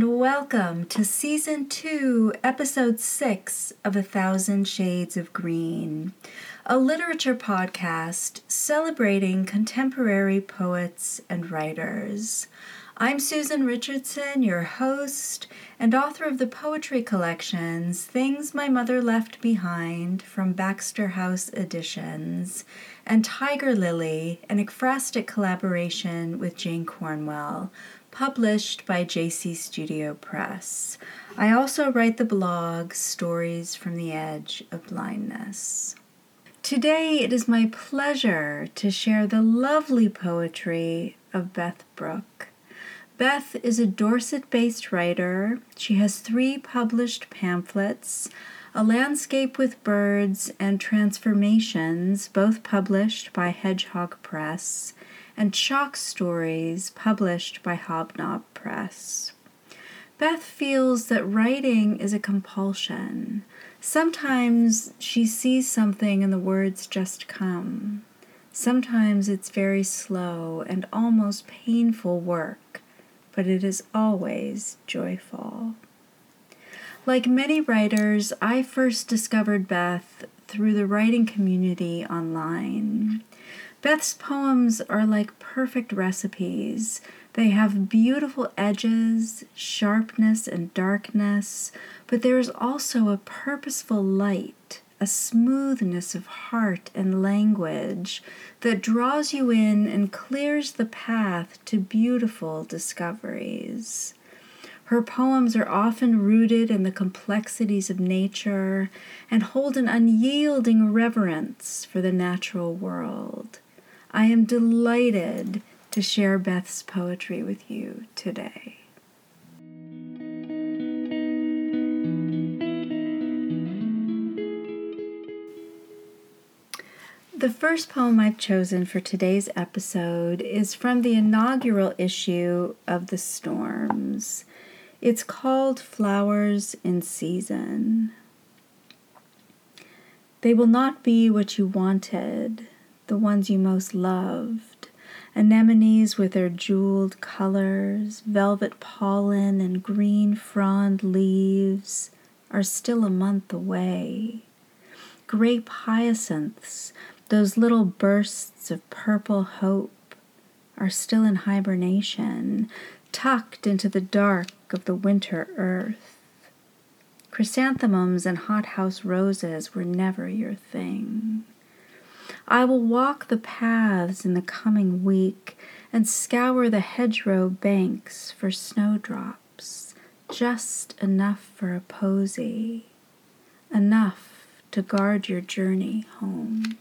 and welcome to Season 2, Episode 6 of A Thousand Shades of Green, a literature podcast celebrating contemporary poets and writers. I'm Susan Richardson, your host and author of the poetry collections Things My Mother Left Behind from Baxter House Editions and Tiger Lily, an ekphrastic collaboration with Jane Cornwell published by JC Studio Press. I also write the blog Stories from the Edge of Blindness. Today it is my pleasure to share the lovely poetry of Beth Brooke. Beth is a Dorset based writer. She has three published pamphlets A Landscape with Birds and Transformations, both published by Hedgehog Press, and Chalk Stories, published by Hobnob Press. Beth feels that writing is a compulsion. Sometimes she sees something and the words just come. Sometimes it's very slow and almost painful work, but it is always joyful. Like many writers, I first discovered Beth through the writing community online. Beth's poems are like perfect recipes. They have beautiful edges, sharpness, and darkness, but there is also a purposeful light, a smoothness of heart and language that draws you in and clears the path to beautiful discoveries. Her poems are often rooted in the complexities of nature and hold an unyielding reverence for the natural world. I am delighted to share Beth's poetry with you today. The first poem I've chosen for today's episode is from the inaugural issue of The Storms. It's called Flowers in Season. They will not be what you wanted the ones you most loved. Anemones with their jeweled colors, velvet pollen, and green frond leaves are still a month away. Grape hyacinths, those little bursts of purple hope, are still in hibernation, tucked into the dark of the winter earth. Chrysanthemums and hothouse roses were never your thing. I will walk the paths in the coming week and scour the hedgerow banks for snowdrops, just enough for a posy, enough to guard your journey home.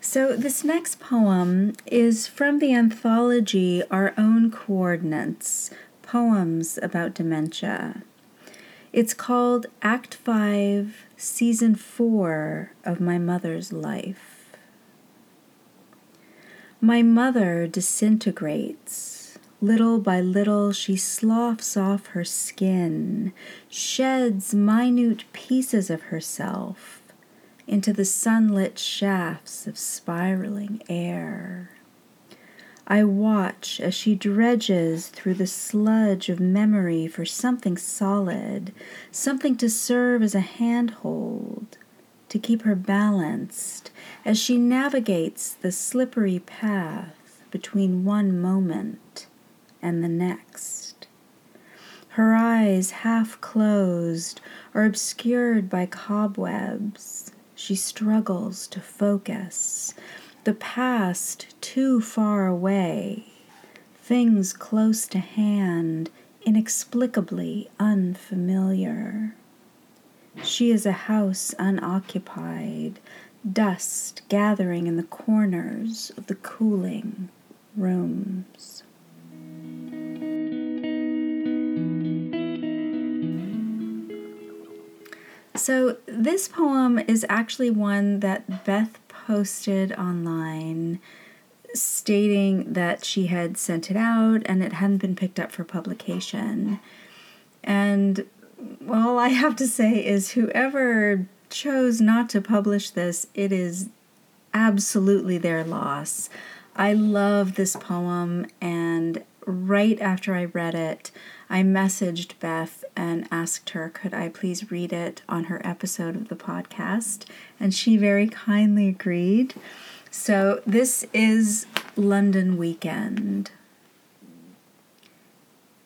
So, this next poem is from the anthology Our Own Coordinates Poems about Dementia. It's called Act 5, Season 4 of My Mother's Life. My mother disintegrates. Little by little, she sloughs off her skin, sheds minute pieces of herself into the sunlit shafts of spiraling air. I watch as she dredges through the sludge of memory for something solid, something to serve as a handhold, to keep her balanced as she navigates the slippery path between one moment and the next. Her eyes, half closed, are obscured by cobwebs. She struggles to focus the past too far away, things close to hand, inexplicably unfamiliar. She is a house unoccupied, dust gathering in the corners of the cooling rooms. So, this poem is actually one that Beth posted online stating that she had sent it out and it hadn't been picked up for publication. And all I have to say is whoever chose not to publish this, it is absolutely their loss. I love this poem, and right after I read it, I messaged Beth and asked her, could I please read it on her episode of the podcast? And she very kindly agreed. So this is London Weekend.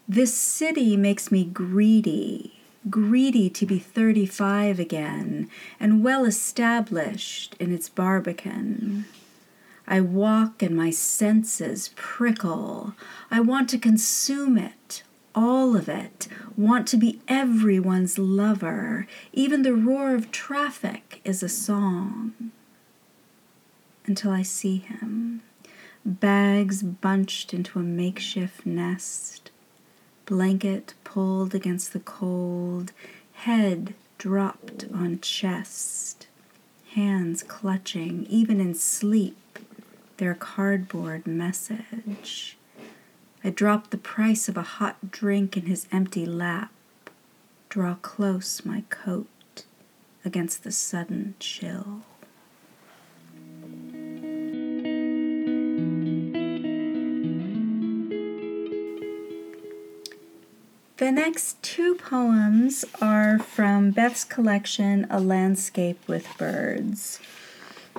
This city makes me greedy, greedy to be 35 again and well established in its barbican. I walk and my senses prickle. I want to consume it, all of it, want to be everyone's lover. Even the roar of traffic is a song. Until I see him, bags bunched into a makeshift nest, blanket pulled against the cold, head dropped on chest, hands clutching, even in sleep, their cardboard message. I drop the price of a hot drink in his empty lap, draw close my coat against the sudden chill. The next two poems are from Beth's collection, A Landscape with Birds.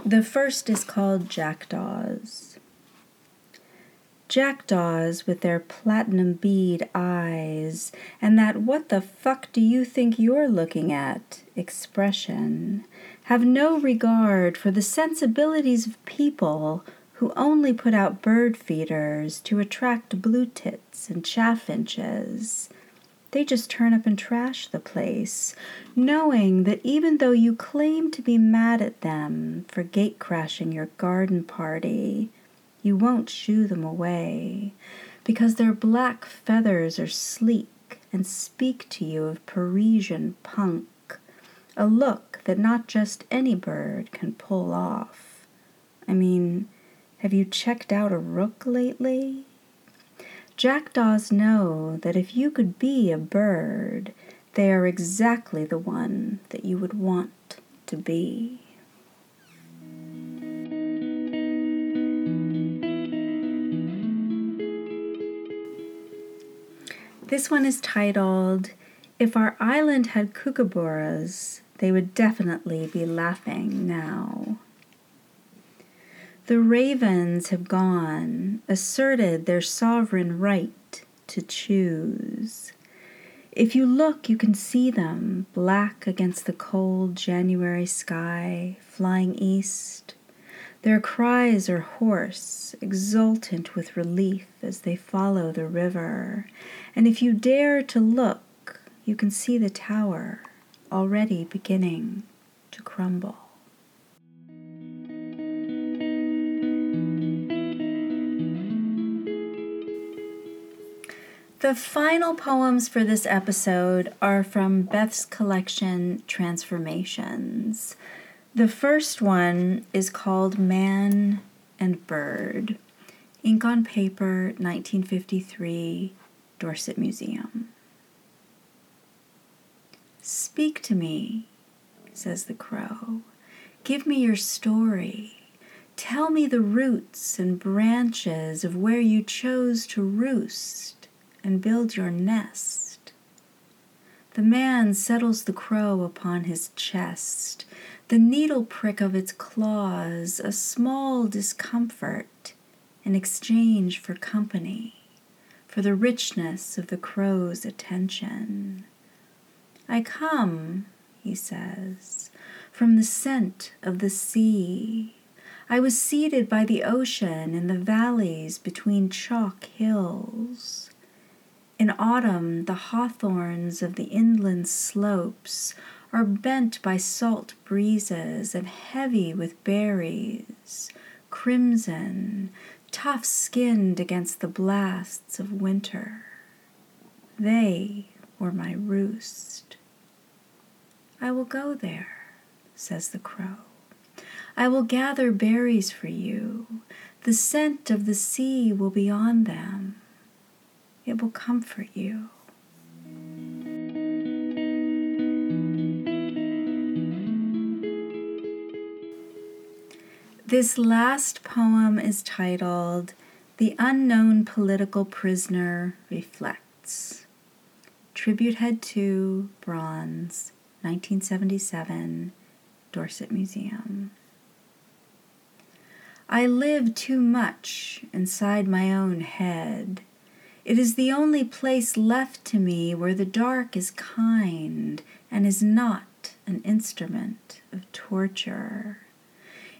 The first is called Jackdaws. Jackdaws with their platinum bead eyes and that what the fuck do you think you're looking at? Expression. Have no regard for the sensibilities of people who only put out bird feeders to attract blue tits and chaffinches they just turn up and trash the place, knowing that even though you claim to be mad at them for gate crashing your garden party, you won't shoo them away because their black feathers are sleek and speak to you of Parisian punk, a look that not just any bird can pull off. I mean, have you checked out a rook lately? Jackdaws know that if you could be a bird, they are exactly the one that you would want to be. This one is titled, If Our Island Had Kookaburras, They Would Definitely Be Laughing Now. The ravens have gone, asserted their sovereign right to choose. If you look, you can see them, black against the cold January sky, flying east. Their cries are hoarse, exultant with relief as they follow the river. And if you dare to look, you can see the tower already beginning to crumble. The final poems for this episode are from Beth's collection Transformations. The first one is called Man and Bird, ink on paper, 1953, Dorset Museum. Speak to me, says the crow. Give me your story. Tell me the roots and branches of where you chose to roost and build your nest. The man settles the crow upon his chest, the needle prick of its claws, a small discomfort in exchange for company, for the richness of the crow's attention. I come, he says, from the scent of the sea. I was seated by the ocean in the valleys between chalk hills. In autumn, the hawthorns of the inland slopes are bent by salt breezes and heavy with berries, crimson, tough skinned against the blasts of winter. They were my roost. I will go there, says the crow. I will gather berries for you. The scent of the sea will be on them. It will comfort you. This last poem is titled The Unknown Political Prisoner Reflects. Tribute Head 2, Bronze, 1977, Dorset Museum. I live too much inside my own head. It is the only place left to me where the dark is kind and is not an instrument of torture.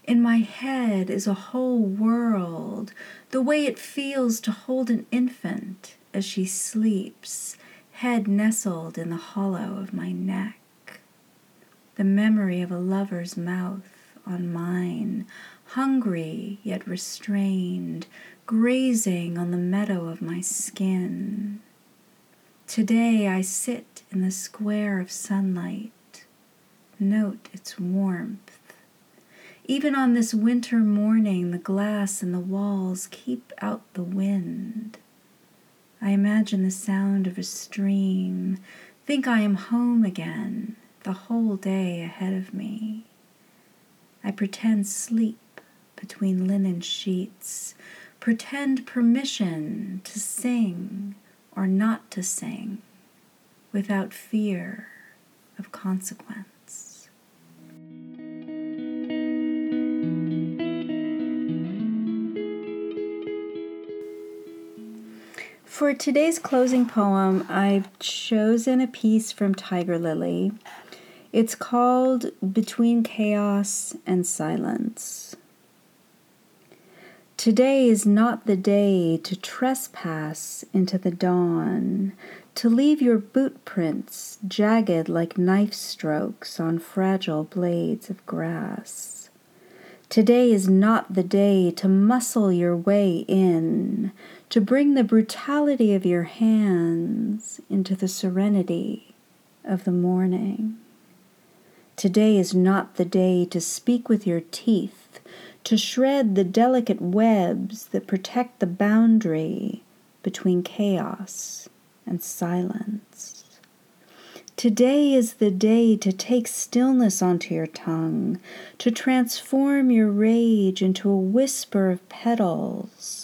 In my head is a whole world, the way it feels to hold an infant as she sleeps, head nestled in the hollow of my neck. The memory of a lover's mouth on mine, hungry yet restrained, grazing on the meadow of my skin. Today I sit in the square of sunlight, note its warmth. Even on this winter morning, the glass and the walls keep out the wind. I imagine the sound of a stream, think I am home again, the whole day ahead of me. I pretend sleep between linen sheets, pretend permission to sing or not to sing without fear of consequence. For today's closing poem, I've chosen a piece from Tiger Lily. It's called Between Chaos and Silence. Today is not the day to trespass into the dawn, to leave your boot prints jagged like knife strokes on fragile blades of grass. Today is not the day to muscle your way in, to bring the brutality of your hands into the serenity of the morning. Today is not the day to speak with your teeth, to shred the delicate webs that protect the boundary between chaos and silence. Today is the day to take stillness onto your tongue, to transform your rage into a whisper of petals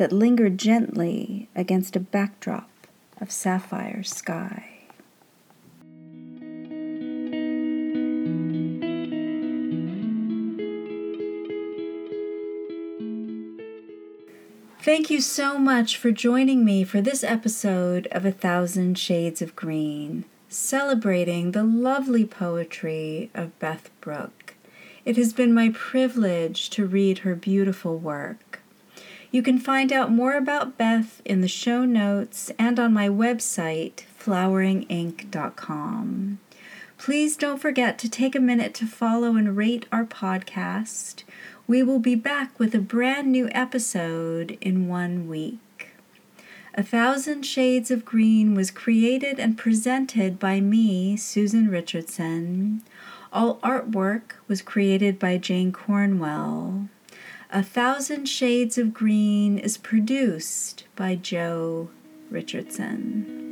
that linger gently against a backdrop of sapphire sky. Thank you so much for joining me for this episode of A Thousand Shades of Green, celebrating the lovely poetry of Beth Brooke. It has been my privilege to read her beautiful work. You can find out more about Beth in the show notes and on my website, floweringinc.com. Please don't forget to take a minute to follow and rate our podcast. We will be back with a brand new episode in one week. A Thousand Shades of Green was created and presented by me, Susan Richardson. All artwork was created by Jane Cornwell. A Thousand Shades of Green is produced by Joe Richardson.